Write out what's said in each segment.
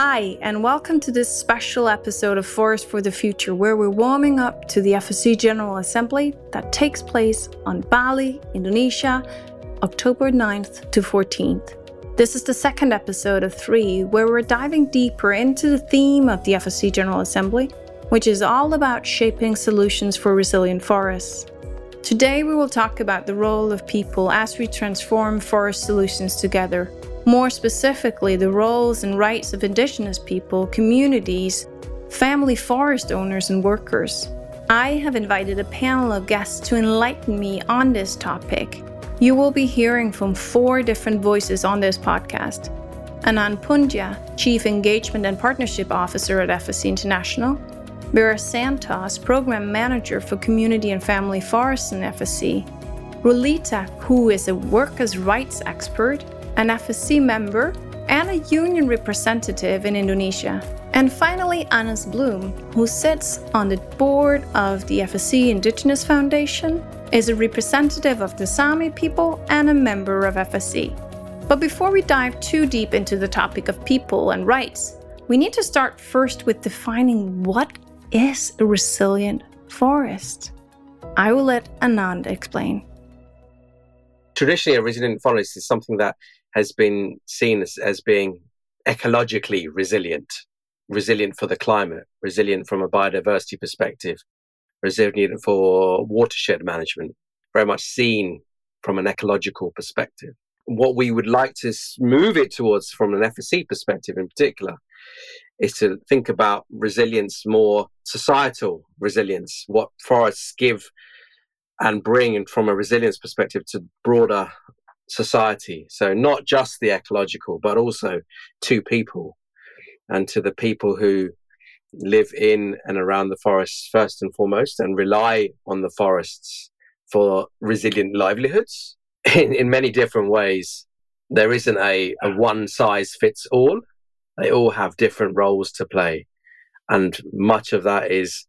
Hi, and welcome to this special episode of Forest for the Future, where we're warming up to the FSC General Assembly that takes place on Bali, Indonesia, October 9th to 14th. This is the second episode of three, where we're diving deeper into the theme of the FSC General Assembly, which is all about shaping solutions for resilient forests. Today, we will talk about the role of people as we transform forest solutions together more specifically, the roles and rights of Indigenous people, communities, family forest owners, and workers. I have invited a panel of guests to enlighten me on this topic. You will be hearing from four different voices on this podcast. Anand Punja, Chief Engagement and Partnership Officer at FSC International, Vera Santos, Program Manager for Community and Family Forests in FSC, Rulita, who is a workers' rights expert, an FSC member, and a union representative in Indonesia. And finally, Anders Blom, who sits on the board of the FSC Indigenous Foundation, is a representative of the Sami people and a member of FSC. But before we dive too deep into the topic of people and rights, we need to start first with defining what is a resilient forest. I will let Anand explain. Traditionally, a resilient forest is something that has been seen as, as being ecologically resilient, resilient for the climate, resilient from a biodiversity perspective, resilient for watershed management, very much seen from an ecological perspective. What we would like to move it towards from an FSC perspective in particular is to think about resilience more societal resilience, what forests give and bring from a resilience perspective to broader society. So not just the ecological, but also to people and to the people who live in and around the forests first and foremost and rely on the forests for resilient livelihoods in, in many different ways. There isn't a, a one size fits all. They all have different roles to play. And much of that is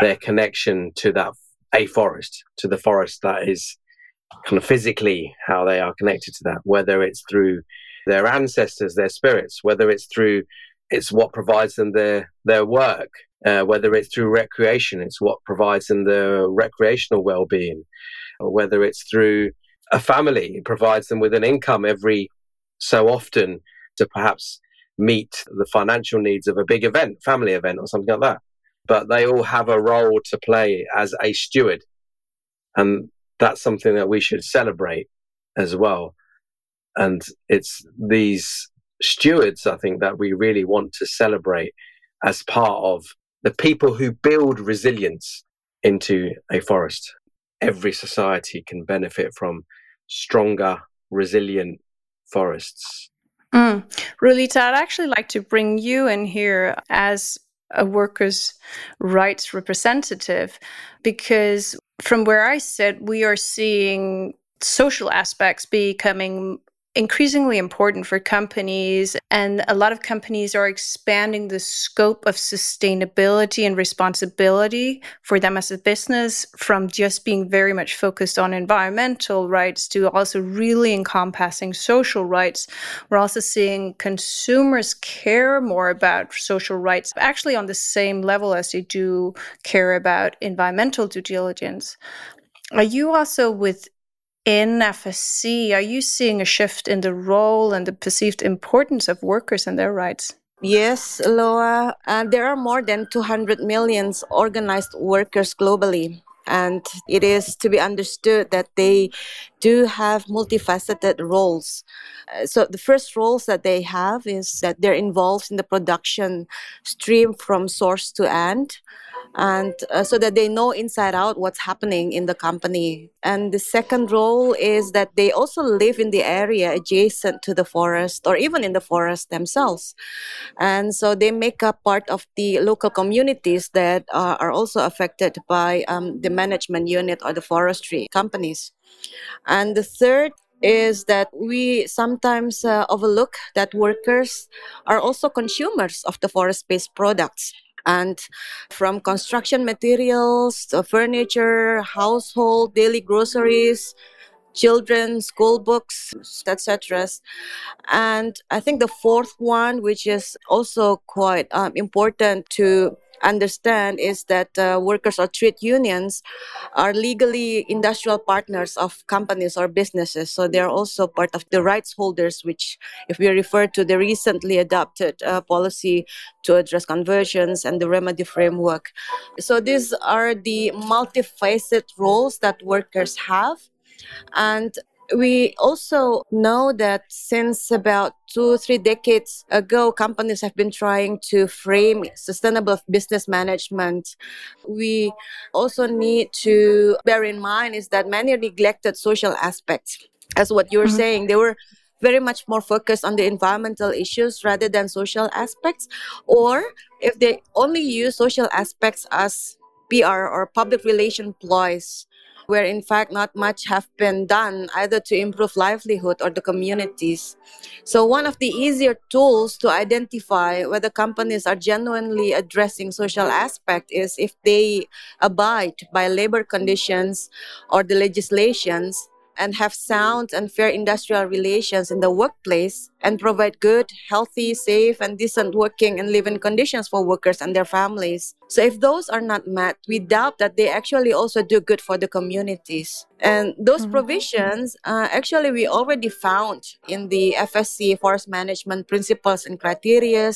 their connection to that a forest, to the forest that is kind of physically how they are connected to that, whether it's through their ancestors, their spirits, whether it's through it's what provides them their their work, uh, whether it's through recreation, it's what provides them the recreational well-being, or whether it's through a family, it provides them with an income every so often to perhaps meet the financial needs of a big event, family event, or something like that. But they all have a role to play as a steward. And that's something that we should celebrate as well. And it's these stewards, I think, that we really want to celebrate as part of the people who build resilience into a forest. Every society can benefit from stronger, resilient forests. Mm. Rulita, I'd actually like to bring you in here as a workers' rights representative because from where I sit, we are seeing social aspects becoming increasingly important for companies and a lot of companies are expanding the scope of sustainability and responsibility for them as a business from just being very much focused on environmental rights to also really encompassing social rights. We're also seeing consumers care more about social rights actually on the same level as they do care about environmental due diligence. Are you also with in FSC, are you seeing a shift in the role and the perceived importance of workers and their rights? Yes, Loa. Uh, there are more than 200 million organized workers globally. And it is to be understood that they do have multifaceted roles. Uh, so, the first roles that they have is that they're involved in the production stream from source to end and uh, so that they know inside out what's happening in the company. And the second role is that they also live in the area adjacent to the forest or even in the forest themselves. And so they make up part of the local communities that uh, are also affected by um, the management unit or the forestry companies. And the third is that we sometimes uh, overlook that workers are also consumers of the forest based products and from construction materials, to furniture, household, daily groceries, children, school books, etc. And I think the fourth one, which is also quite um, important to understand is that uh, workers or trade unions are legally industrial partners of companies or businesses. So they're also part of the rights holders, which, if we refer to the recently adopted uh, policy to address conversions and the remedy framework. So these are the multifaceted roles that workers have. And we also know that since about two, or three decades ago, companies have been trying to frame sustainable business management. We also need to bear in mind is that many neglected social aspects. As what you were mm-hmm. saying, they were very much more focused on the environmental issues rather than social aspects. Or if they only use social aspects as PR or public relation ploys where in fact not much have been done either to improve livelihood or the communities. So one of the easier tools to identify whether companies are genuinely addressing social aspect is if they abide by labor conditions or the legislations and have sound and fair industrial relations in the workplace and provide good, healthy, safe, and decent working and living conditions for workers and their families. So, if those are not met, we doubt that they actually also do good for the communities. And those mm-hmm. provisions, uh, actually, we already found in the FSC forest management principles and criteria,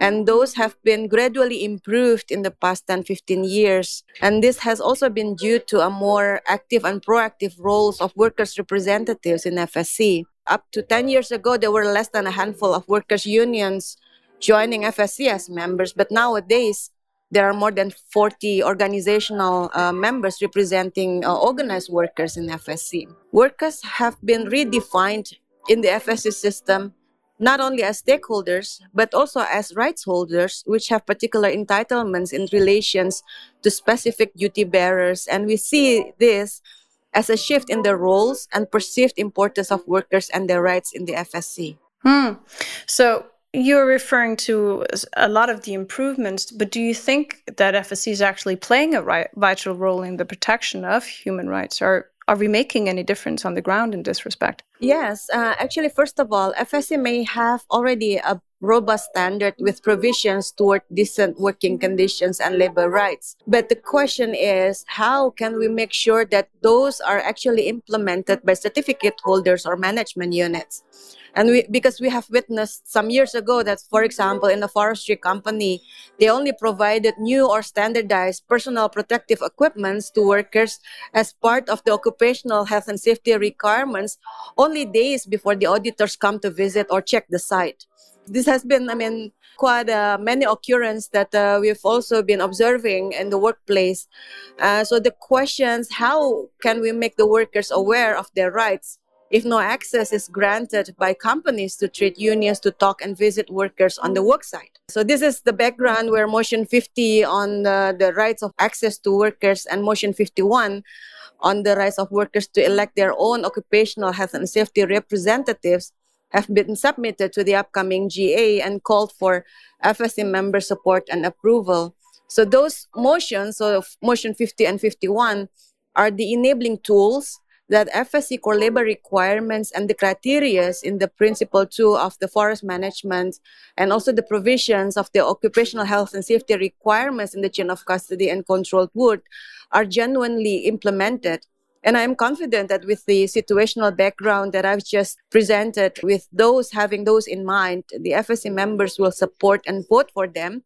and those have been gradually improved in the past 10 15 years. And this has also been due to a more active and proactive roles of workers' representatives in FSC. Up to 10 years ago, there were less than a handful of workers' unions joining FSC as members, but nowadays, there are more than 40 organizational uh, members representing uh, organized workers in FSC. Workers have been redefined in the FSC system not only as stakeholders but also as rights holders which have particular entitlements in relations to specific duty bearers and we see this as a shift in the roles and perceived importance of workers and their rights in the FSC. Hmm. So you're referring to a lot of the improvements, but do you think that FSC is actually playing a right, vital role in the protection of human rights? Or are we making any difference on the ground in this respect? Yes, uh, actually, first of all, FSC may have already a robust standard with provisions toward decent working conditions and labor rights. But the question is, how can we make sure that those are actually implemented by certificate holders or management units? And we, because we have witnessed some years ago that, for example, in a forestry company, they only provided new or standardized personal protective equipments to workers as part of the occupational health and safety requirements only days before the auditors come to visit or check the site this has been, I mean, quite uh, many occurrences that uh, we've also been observing in the workplace. Uh, so the questions, how can we make the workers aware of their rights if no access is granted by companies to trade unions to talk and visit workers on the worksite? So this is the background where Motion 50 on uh, the rights of access to workers and Motion 51 on the rights of workers to elect their own occupational health and safety representatives have been submitted to the upcoming GA and called for FSC member support and approval. So those motions, so motion 50 and 51, are the enabling tools that FSC core labor requirements and the criteria in the principle 2 of the forest management and also the provisions of the occupational health and safety requirements in the chain of custody and controlled wood are genuinely implemented and I'm confident that with the situational background that I've just presented, with those having those in mind, the FSC members will support and vote for them.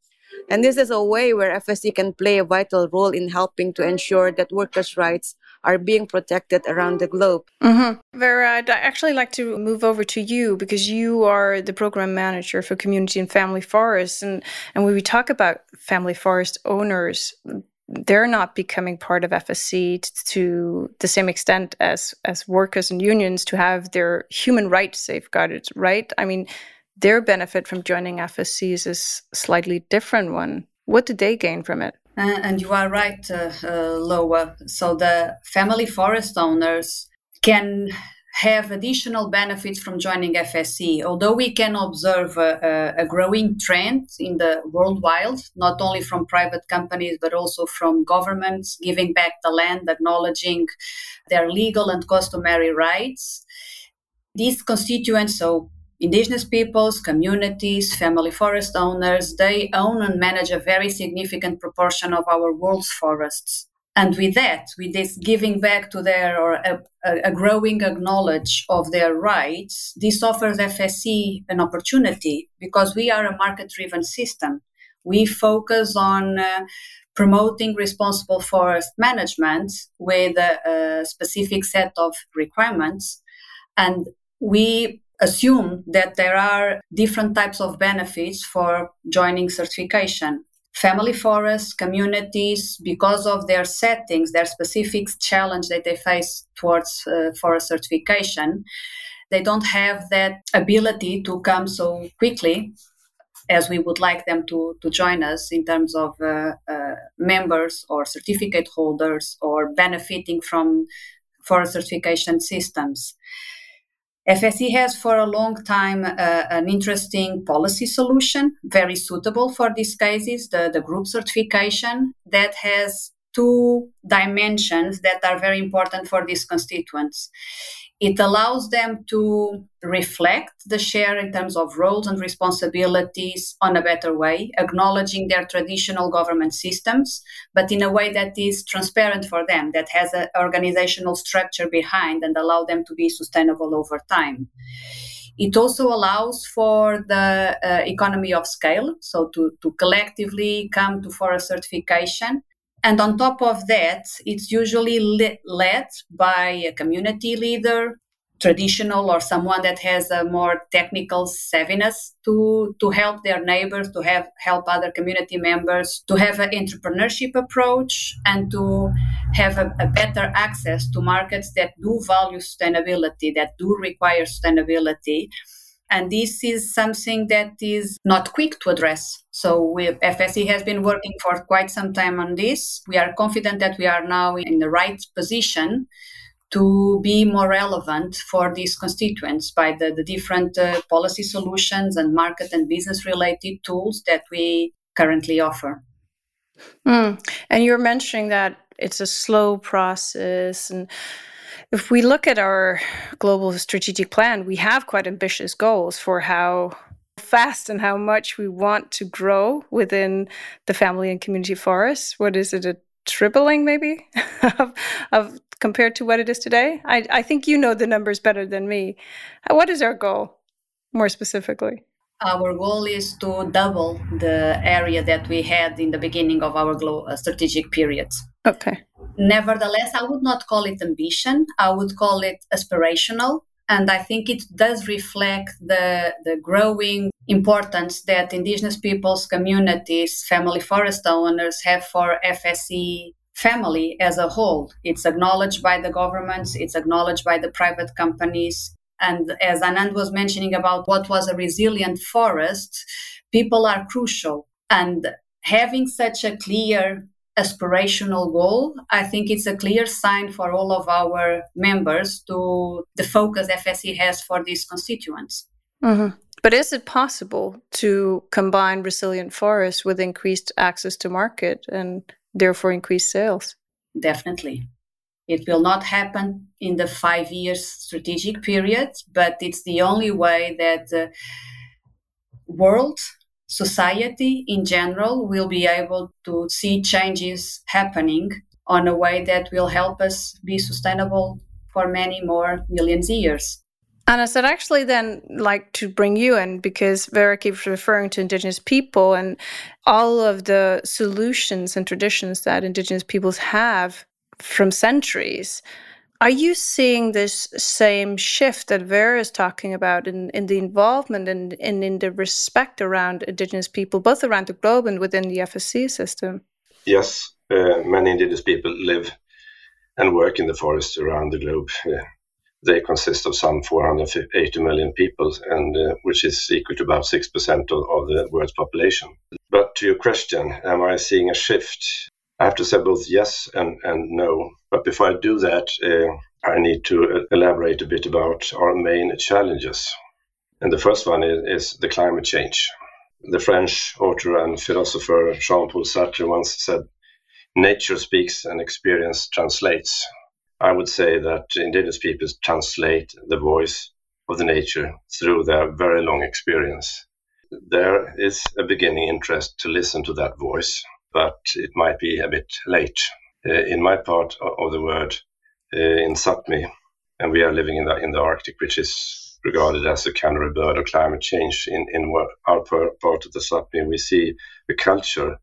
And this is a way where FSC can play a vital role in helping to ensure that workers' rights are being protected around the globe. Mm-hmm. Vera, I'd actually like to move over to you because you are the program manager for community and family forests. And, and when we talk about family forest owners, they're not becoming part of FSC t- to the same extent as as workers and unions to have their human rights safeguarded, right? I mean, their benefit from joining FSC is a slightly different one. What do they gain from it? Uh, and you are right, uh, uh, Loa. So the family forest owners can have additional benefits from joining FSC. Although we can observe a, a, growing trend in the worldwide, not only from private companies but also from governments giving back the land, acknowledging their legal and customary rights. These constituents, so indigenous peoples, communities, family forest owners, they own and manage a very significant proportion of our world's forests. And with that with this giving back to their or a, a, growing knowledge of their rights this offers fsc an opportunity because we are a market driven system. We focus on uh, promoting responsible forest management with a, a specific set of requirements. And we assume that there are different types of benefits for joining certification family forests, communities, because of their settings, their specific challenge that they face towards uh, forest certification, they don't have that ability to come so quickly as we would like them to, to join us in terms of uh, uh, members or certificate holders or benefiting from forest certification systems. FSC has for a long time uh, an interesting policy solution, very suitable for these cases, the, the group certification that has two dimensions that are very important for these constituents. It allows them to reflect the share in terms of roles and responsibilities on a better way, acknowledging their traditional government systems, but in a way that is transparent for them, that has an organizational structure behind and allow them to be sustainable over time. It also allows for the uh, economy of scale, so to, to collectively come to forest certification and on top of that, it's usually led by a community leader, traditional or someone that has a more technical savviness to to help their neighbors to have help other community members to have an entrepreneurship approach and to have a, a better access to markets that do value sustainability that do require sustainability and this is something that is not quick to address. So we, FSC has been working for quite some time on this. We are confident that we are now in the right position to be more relevant for these constituents by the, the different uh, policy solutions and market and business related tools that we currently offer. Mm. And you're mentioning that it's a slow process and if we look at our global strategic plan, we have quite ambitious goals for how fast and how much we want to grow within the family and community forests. What is it, a tripling maybe of, of compared to what it is today? I, I think you know the numbers better than me. What is our goal more specifically? Our goal is to double the area that we had in the beginning of our uh, strategic period. Okay. Nevertheless, I would not call it ambition. I would call it aspirational. And I think it does reflect the, the growing importance that Indigenous peoples, communities, family forest owners have for FSC family as a whole. It's acknowledged by the governments, it's acknowledged by the private companies. And as Anand was mentioning about what was a resilient forest, people are crucial. And having such a clear aspirational goal, I think it's a clear sign for all of our members to the focus FSC has for these constituents. Mm-hmm. But is it possible to combine resilient forests with increased access to market and therefore increased sales? Definitely. It will not happen in the five years strategic period, but it's the only way that the world society in general will be able to see changes happening on a way that will help us be sustainable for many more millions of years. And I'd actually then like to bring you in because Vera keeps referring to Indigenous people and all of the solutions and traditions that Indigenous peoples have from centuries. Are you seeing this same shift that Vera is talking about in, in the involvement and, and in the respect around Indigenous people, both around the globe and within the FSC system? Yes, uh, many Indigenous people live and work in the forests around the globe. Uh, they consist of some 480 million people, and uh, which is equal to about 6% of, of the world's population. But to your question, am I seeing a shift? I have to say both yes and, and no. But before I do that, uh, I need to elaborate a bit about our main challenges. And the first one is, is the climate change. The French author and philosopher Jean Paul Sartre once said, Nature speaks and experience translates. I would say that indigenous peoples translate the voice of the nature through their very long experience. There is a beginning interest to listen to that voice, but it might be a bit late. Uh, in my part of the world, uh, in Sapmi, and we are living in the in the Arctic, which is regarded as a canary bird of climate change. In in our part of the Sapmi, we see a culture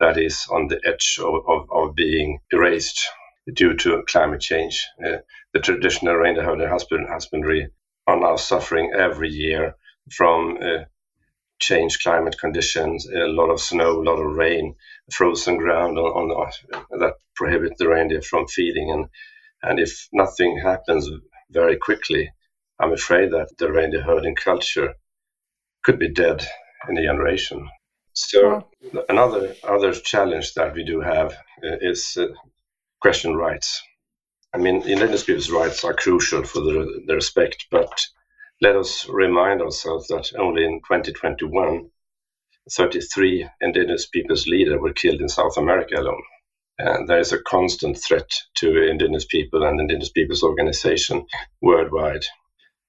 that is on the edge of, of, of being erased due to climate change. Uh, the traditional reindeer husband, husbandry are now suffering every year from uh, changed climate conditions, a lot of snow, a lot of rain, frozen ground on, on the, that prohibit the reindeer from feeding. And, and if nothing happens very quickly, I'm afraid that the reindeer herding culture could be dead in a generation. So another other challenge that we do have uh, is uh, question rights. I mean, indigenous people's rights are crucial for the, the respect, but let us remind ourselves that only in 2021, 33 indigenous people's leaders were killed in South America alone. And there is a constant threat to indigenous people and indigenous people's organization worldwide.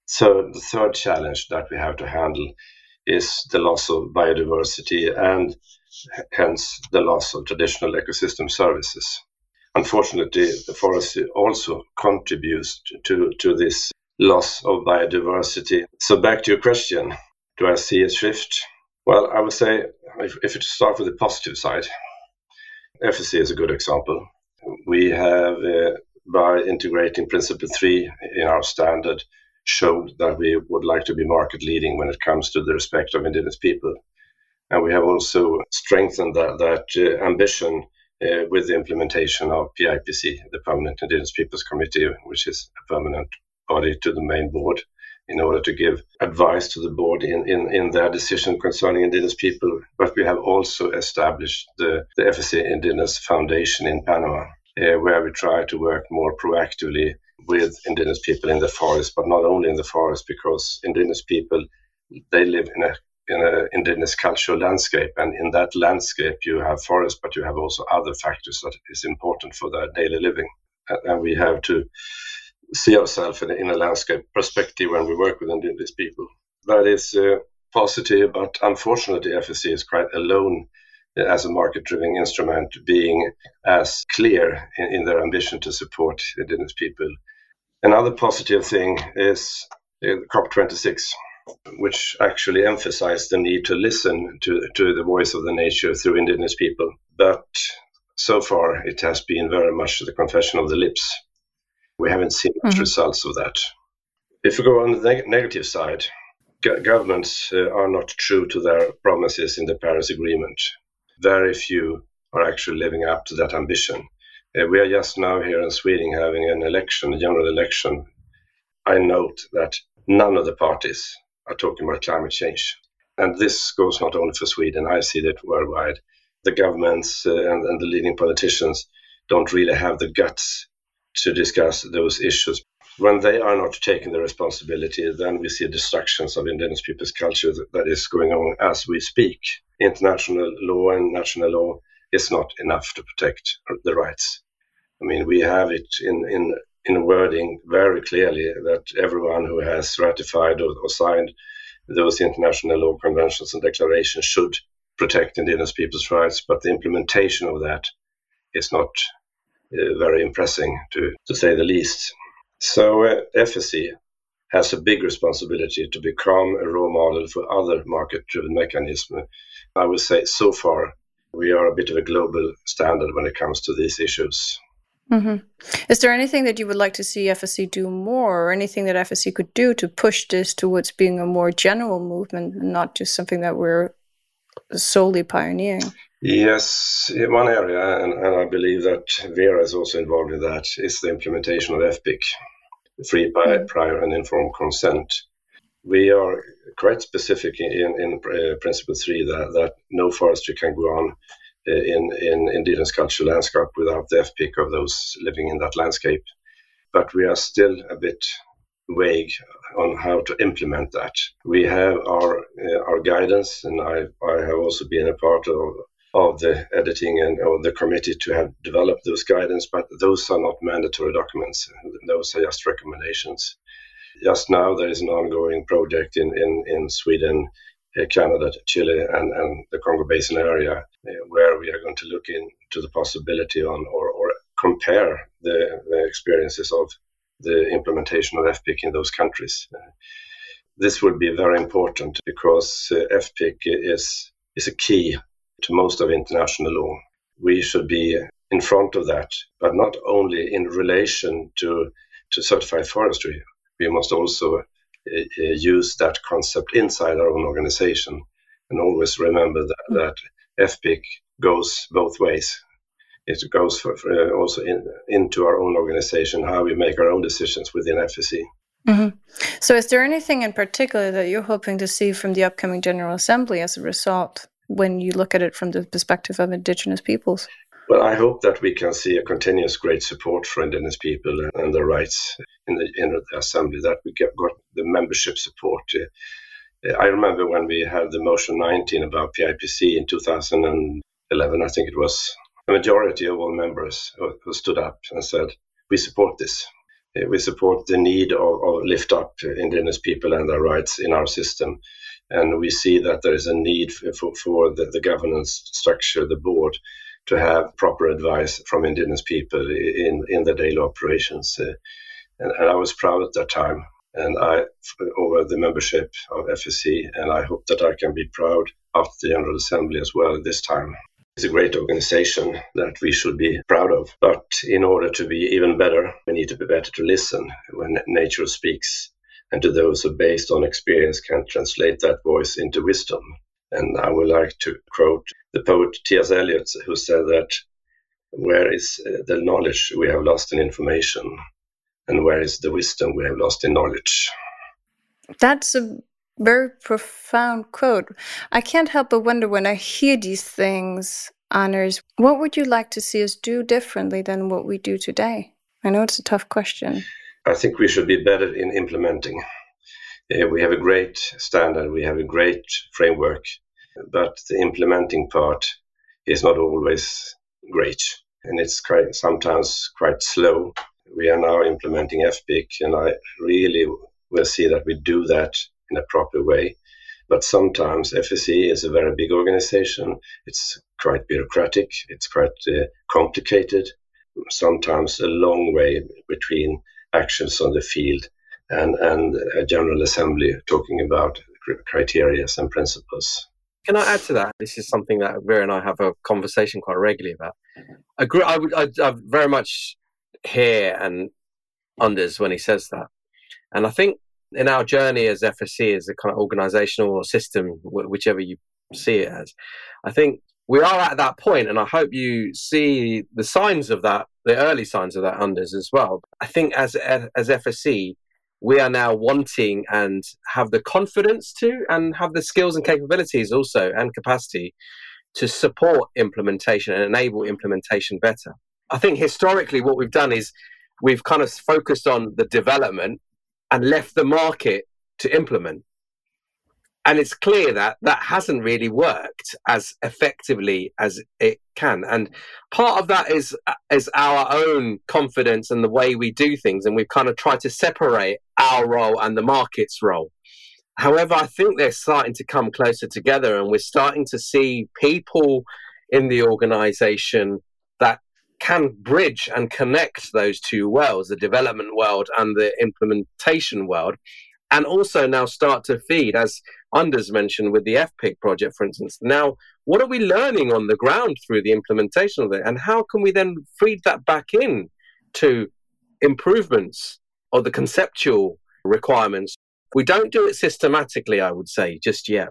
So the third challenge that we have to handle is the loss of biodiversity and hence the loss of traditional ecosystem services. Unfortunately, the forest also contributes to, to this loss of biodiversity. So, back to your question do I see a shift? Well, I would say if, if you start with the positive side, FSC is a good example. We have, uh, by integrating Principle 3 in our standard, showed that we would like to be market leading when it comes to the respect of indigenous people. And we have also strengthened that, that uh, ambition uh, with the implementation of PIPC, the Permanent Indigenous Peoples Committee, which is a permanent body to the main board in order to give advice to the board in, in, in their decision concerning indigenous people. But we have also established the, the FSC Indigenous Foundation in Panama, uh, where we try to work more proactively with indigenous people in the forest, but not only in the forest, because indigenous people they live in a in an indigenous cultural landscape, and in that landscape you have forest, but you have also other factors that is important for their daily living, and we have to see ourselves in, in, a landscape perspective when we work with indigenous people. That is uh, positive, but unfortunately, FSC is quite alone as a market-driven instrument, being as clear in, in their ambition to support indigenous people Another positive thing is COP26, which actually emphasized the need to listen to, to the voice of the nature through indigenous people. But so far, it has been very much the confession of the lips. We haven't seen much mm-hmm. results of that. If we go on the neg- negative side, go- governments uh, are not true to their promises in the Paris Agreement. Very few are actually living up to that ambition. Uh, we are just now here in Sweden having an election, a general election. I note that none of the parties are talking about climate change. And this goes not only for Sweden, I see that worldwide. The governments uh, and, and the leading politicians don't really have the guts to discuss those issues. When they are not taking the responsibility, then we see destructions of indigenous people's culture that is going on as we speak. International law and national law is not enough to protect the rights. I mean, we have it in, in, in wording very clearly that everyone who has ratified or, or signed those international law conventions and declarations should protect indigenous people's rights, but the implementation of that is not very impressive, to, to say the least. So, uh, FSC has a big responsibility to become a role model for other market driven mechanisms. I would say so far we are a bit of a global standard when it comes to these issues. Mm-hmm. Is there anything that you would like to see FSC do more, or anything that FSC could do to push this towards being a more general movement, not just something that we're solely pioneering? Yes, one area, and, and I believe that Vera is also involved in that, is the implementation of FPIC, free by mm. prior and informed consent. We are quite specific in, in uh, Principle 3 that, that no forestry can go on uh, in, in indigenous cultural landscape without the FPIC of those living in that landscape. but we are still a bit vague on how to implement that. We have our uh, our guidance, and I I have also been a part of of the editing and of the committee to have developed those guidance, but those are not mandatory documents. Those are just recommendations. Just now, there is an ongoing project in in, in Sweden. Uh, Canada, Chile, and, and the Congo Basin area, uh, where we are going to look into the possibility on or, or compare the, the experiences of the implementation of FPIC in those countries. This will be very important because uh, FPIC is, is a key to most of international law. We should be in front of that, but not only in relation to, to certified forestry. We must also uh, uh use that concept inside our own organization and always remember that, mm. that FPIC goes both ways it goes for, for, uh, also in, into our own organization, how we make our own decisions within FSC. Mm-hmm. So, is there anything in particular that you're hoping to see from the upcoming General Assembly as a result when you look at it from the perspective of Indigenous peoples? Well, I hope that we can see a continuous great support for Indigenous people and their rights in the, in the Assembly, that we get, got the membership support. Uh, I remember when we had the motion 19 about PIPC in 2011, I think it was, a majority of all members who, stood up and said, we support this. Uh, we support the need of, of lift up indigenous people and their rights in our system. And we see that there is a need for, for the, the governance structure, the board, to have proper advice from indigenous people in, in the daily operations. Uh, and, and, I was proud at that time, and I over the membership of FSC, and I hope that I can be proud after the General Assembly as well this time. It's a great organization that we should be proud of. But in order to be even better, we need to be better to listen when nature speaks and to those who, based on experience, can translate that voice into wisdom. And I would like to quote the poet T.S. Eliot, who said that where is uh, the knowledge we have lost in information, and where is the wisdom we have lost in knowledge? That's a very profound quote. I can't help but wonder when I hear these things, Anders, what would you like to see us do differently than what we do today? I know it's a tough question. I think we should be better in implementing. Uh, we have a great standard, we have a great framework, but the implementing part is not always great. And it's quite, sometimes quite slow. We are now implementing FPIC, and I really will see that we do that in a proper way. But sometimes FSC is a very big organization. It's quite bureaucratic. It's quite uh, complicated. Sometimes a long way between actions on the field and, and a General Assembly talking about criteria and principles. Can I add to that? This is something that Vera and I have a conversation quite regularly about. I, agree, I, would, I, I very much hear and Anders when he says that. And I think in our journey as FSC, as a kind of organizational system, whichever you see it as, I think we are at that point, and I hope you see the signs of that, the early signs of that Anders as well. I think as as FSC, we are now wanting and have the confidence to, and have the skills and capabilities also, and capacity to support implementation and enable implementation better. I think historically, what we've done is we've kind of focused on the development and left the market to implement. And it's clear that that hasn't really worked as effectively as it can. And part of that is, is our own confidence and the way we do things. And we've kind of tried to separate our role and the market's role. However, I think they're starting to come closer together and we're starting to see people in the organization that can bridge and connect those two worlds, the development world and the implementation world, and also now start to feed, as Anders mentioned with the FPIC project, for instance. Now, what are we learning on the ground through the implementation of it, and how can we then feed that back in to improvements or the conceptual requirements? We don't do it systematically, I would say, just yet.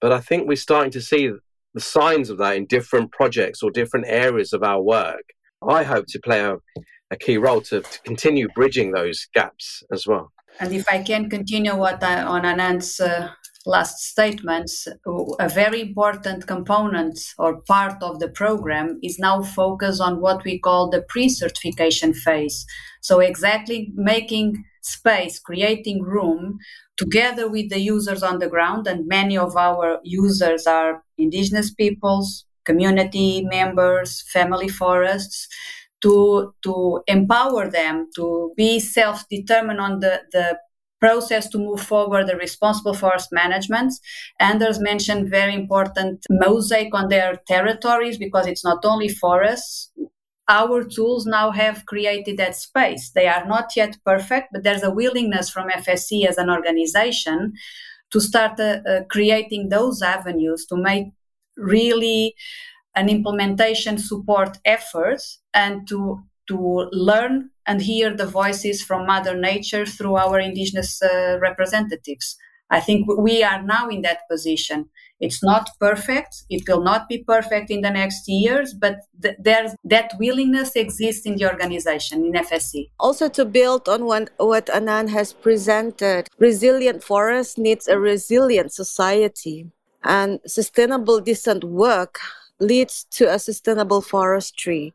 But I think we're starting to see the signs of that in different projects or different areas of our work. I hope to play a, a key role to, to, continue bridging those gaps as well. And if I can continue what I, on Anand's uh, last statements, a very important component or part of the program is now focused on what we call the pre certification phase. So, exactly making space, creating room together with the users on the ground. And many of our users are indigenous peoples, community members, family forests. To, to empower them to be self-determined on the, the process to move forward the responsible forest management. Anders mentioned very important mosaic on their territories because it's not only forests. Our tools now have created that space. They are not yet perfect, but there's a willingness from FSC as an organization to start uh, uh, creating those avenues to make really an implementation support efforts and to to learn and hear the voices from Mother Nature through our indigenous uh, representatives. I think we are now in that position. It's not perfect. It will not be perfect in the next years, but th- there's that willingness exists in the organization in FSC. Also, to build on what, what Anand has presented, resilient forest needs a resilient society, and sustainable decent work leads to a sustainable forestry.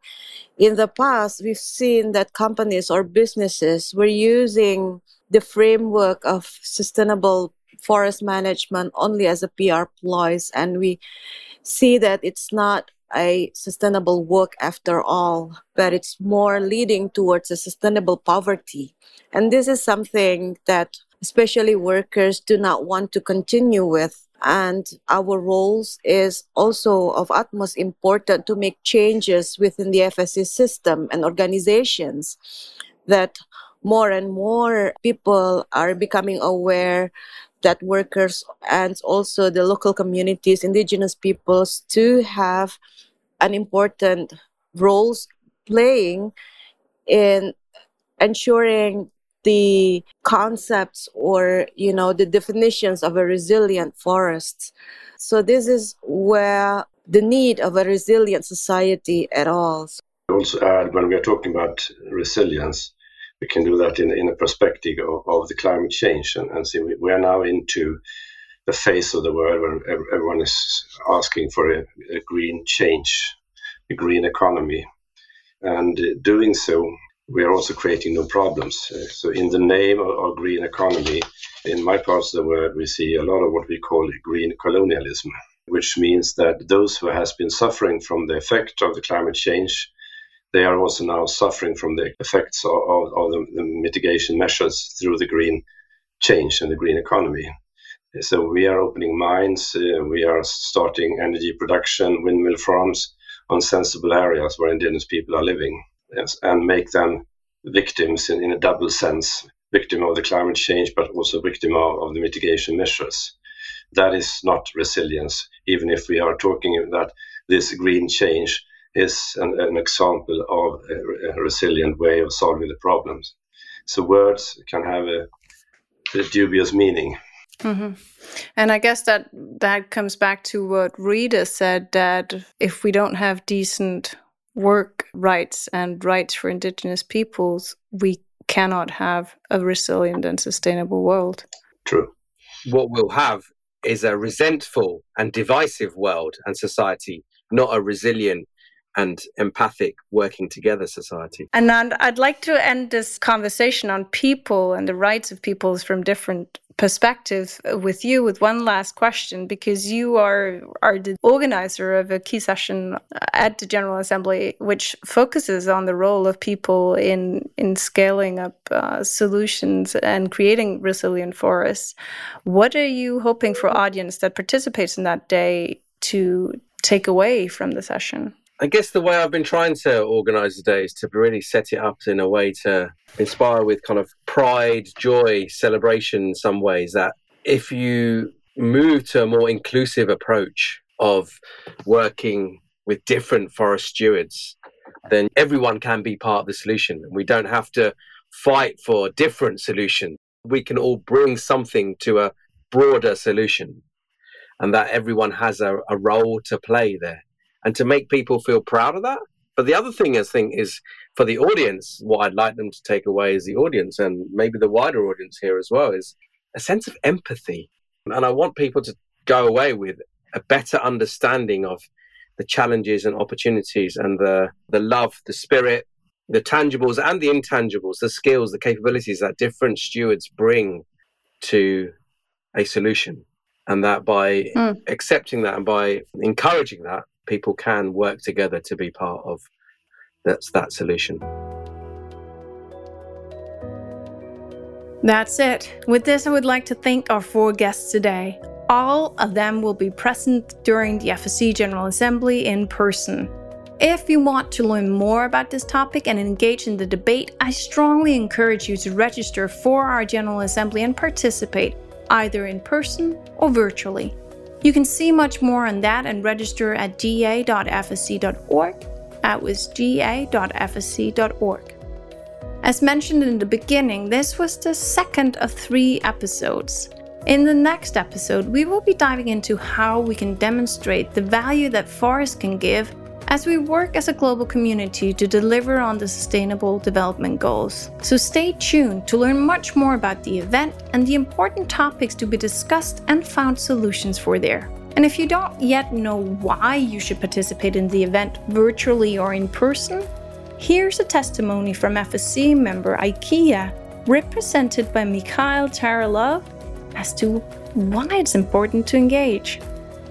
In the past, we've seen that companies or businesses were using the framework of sustainable forest management only as a PR ploys, and we see that it's not a sustainable work after all, but it's more leading towards a sustainable poverty. And this is something that especially workers do not want to continue with and our roles is also of utmost importance to make changes within the FSC system and organizations that more and more people are becoming aware that workers and also the local communities indigenous peoples to have an important roles playing in ensuring the concepts or you know the definitions of a resilient forest. So this is where the need of a resilient society at all. Also add when we are talking about resilience we can do that in, in a perspective of, of the climate change and, and see we, we, are now into the phase of the world where everyone is asking for a, a green change a green economy. And uh, doing so we are also creating new problems. Uh, so, in the name of, of, green economy, in my parts of the world, we see a lot of what we call green colonialism, which means that those who has been suffering from the effect of the climate change, they are also now suffering from the effects of, of, of the, the mitigation measures through the green change and the green economy. So we are opening mines, uh, we are starting energy production, windmill farms on sensible areas where indigenous people are living and make them victims in, in, a double sense victim of the climate change, but also victim of, of the mitigation measures. That is not resilience, even if we are talking that this green change is an, an example of a, a, resilient way of solving the problems. So words can have a, a dubious meaning. Mm-hmm. And I guess that that comes back to what Rita said that if we don't have decent work rights and rights for indigenous peoples, we cannot have a resilient and sustainable world. True. What we'll have is a resentful and divisive world and society, not a resilient and empathic working together society. And I'd like to end this conversation on people and the rights of peoples from different perspectives with you with one last question because you are are the organizer of a key session at the General Assembly which focuses on the role of people in in scaling up uh, solutions and creating resilient forests. What are you hoping for audience that participates in that day to take away from the session? I guess the way I've been trying to organize the day is to really set it up in a way to inspire with kind of pride, joy, celebration in some ways. That if you move to a more inclusive approach of working with different forest stewards, then everyone can be part of the solution. We don't have to fight for a different solutions. We can all bring something to a broader solution, and that everyone has a, a role to play there and to make people feel proud of that. But the other thing I think is for the audience, what I'd like them to take away is the audience and maybe the wider audience here as well is a sense of empathy. And I want people to go away with a better understanding of the challenges and opportunities and the, the love, the spirit, the tangibles and the intangibles, the skills, the capabilities that different stewards bring to a solution. And that by mm. accepting that and by encouraging that, people can work together to be part of that's that solution. That's it. With this, I would like to thank our four guests today. All of them will be present during the FSC General Assembly in person. If you want to learn more about this topic and engage in the debate, I strongly encourage you to register for our General Assembly and participate, either in person or virtually. You can see much more on that and register at ga.fsc.org. That was ga.fsc.org. As mentioned in the beginning, this was the second of three episodes. In the next episode, we will be diving into how we can demonstrate the value that forests can give as we work as a global community to deliver on the Sustainable Development Goals. So stay tuned to learn much more about the event and the important topics to be discussed and found solutions for there. And if you don't yet know why you should participate in the event virtually or in person, here's a testimony from FSC member IKEA, represented by Mikhail Taralov as to why it's important to engage.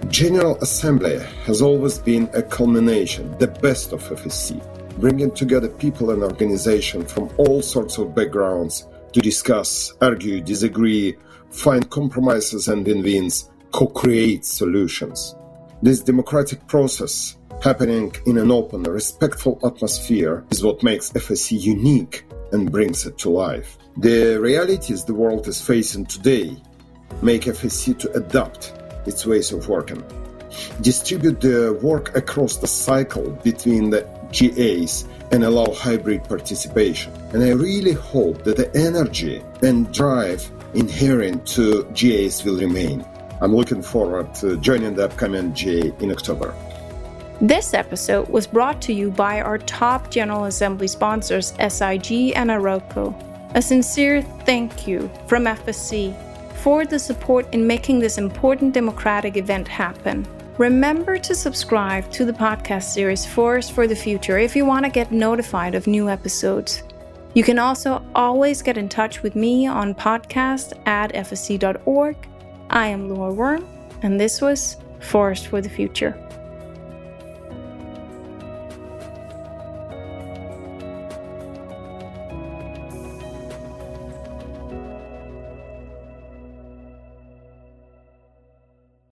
General Assembly has always been a culmination, the best of FSC, bringing together people and organizations from all sorts of backgrounds to discuss, argue, disagree, find compromises and win-wins, co-create solutions. This democratic process happening in an open, respectful atmosphere is what makes FSC unique and brings it to life. The realities the world is facing today make FSC to adapt its ways of working. Distribute the work across the cycle between the GAs and allow hybrid participation. And I really hope that the energy and drive inherent to GAs will remain. I'm looking forward to joining the upcoming GA in October. This episode was brought to you by our top General Assembly sponsors, SIG and Arauco. A sincere thank you from FSC for the support in making this important democratic event happen. Remember to subscribe to the podcast series Forest for the Future if you want to get notified of new episodes. You can also always get in touch with me on podcast at fsc.org. I am Loa Worm, and this was Forest for the Future.